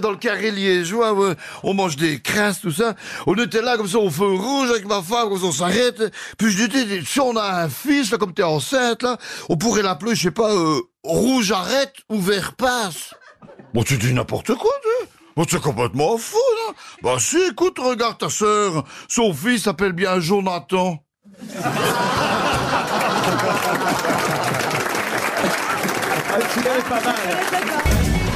dans le carré liégeois, hein, ouais. on mange des crasses, tout ça. On était là comme ça au feu rouge avec ma femme, comme ça on s'arrête. Puis je disais, si on a un fils, là, comme t'es enceinte, là, on pourrait l'appeler, je sais pas, euh, rouge arrête ou vert passe. Bon, tu dis n'importe quoi, tu Bon, c'est complètement fou, là. Bah si, écoute, regarde ta sœur. Son fils s'appelle bien Jonathan. Ah, tu pas mal. Hein.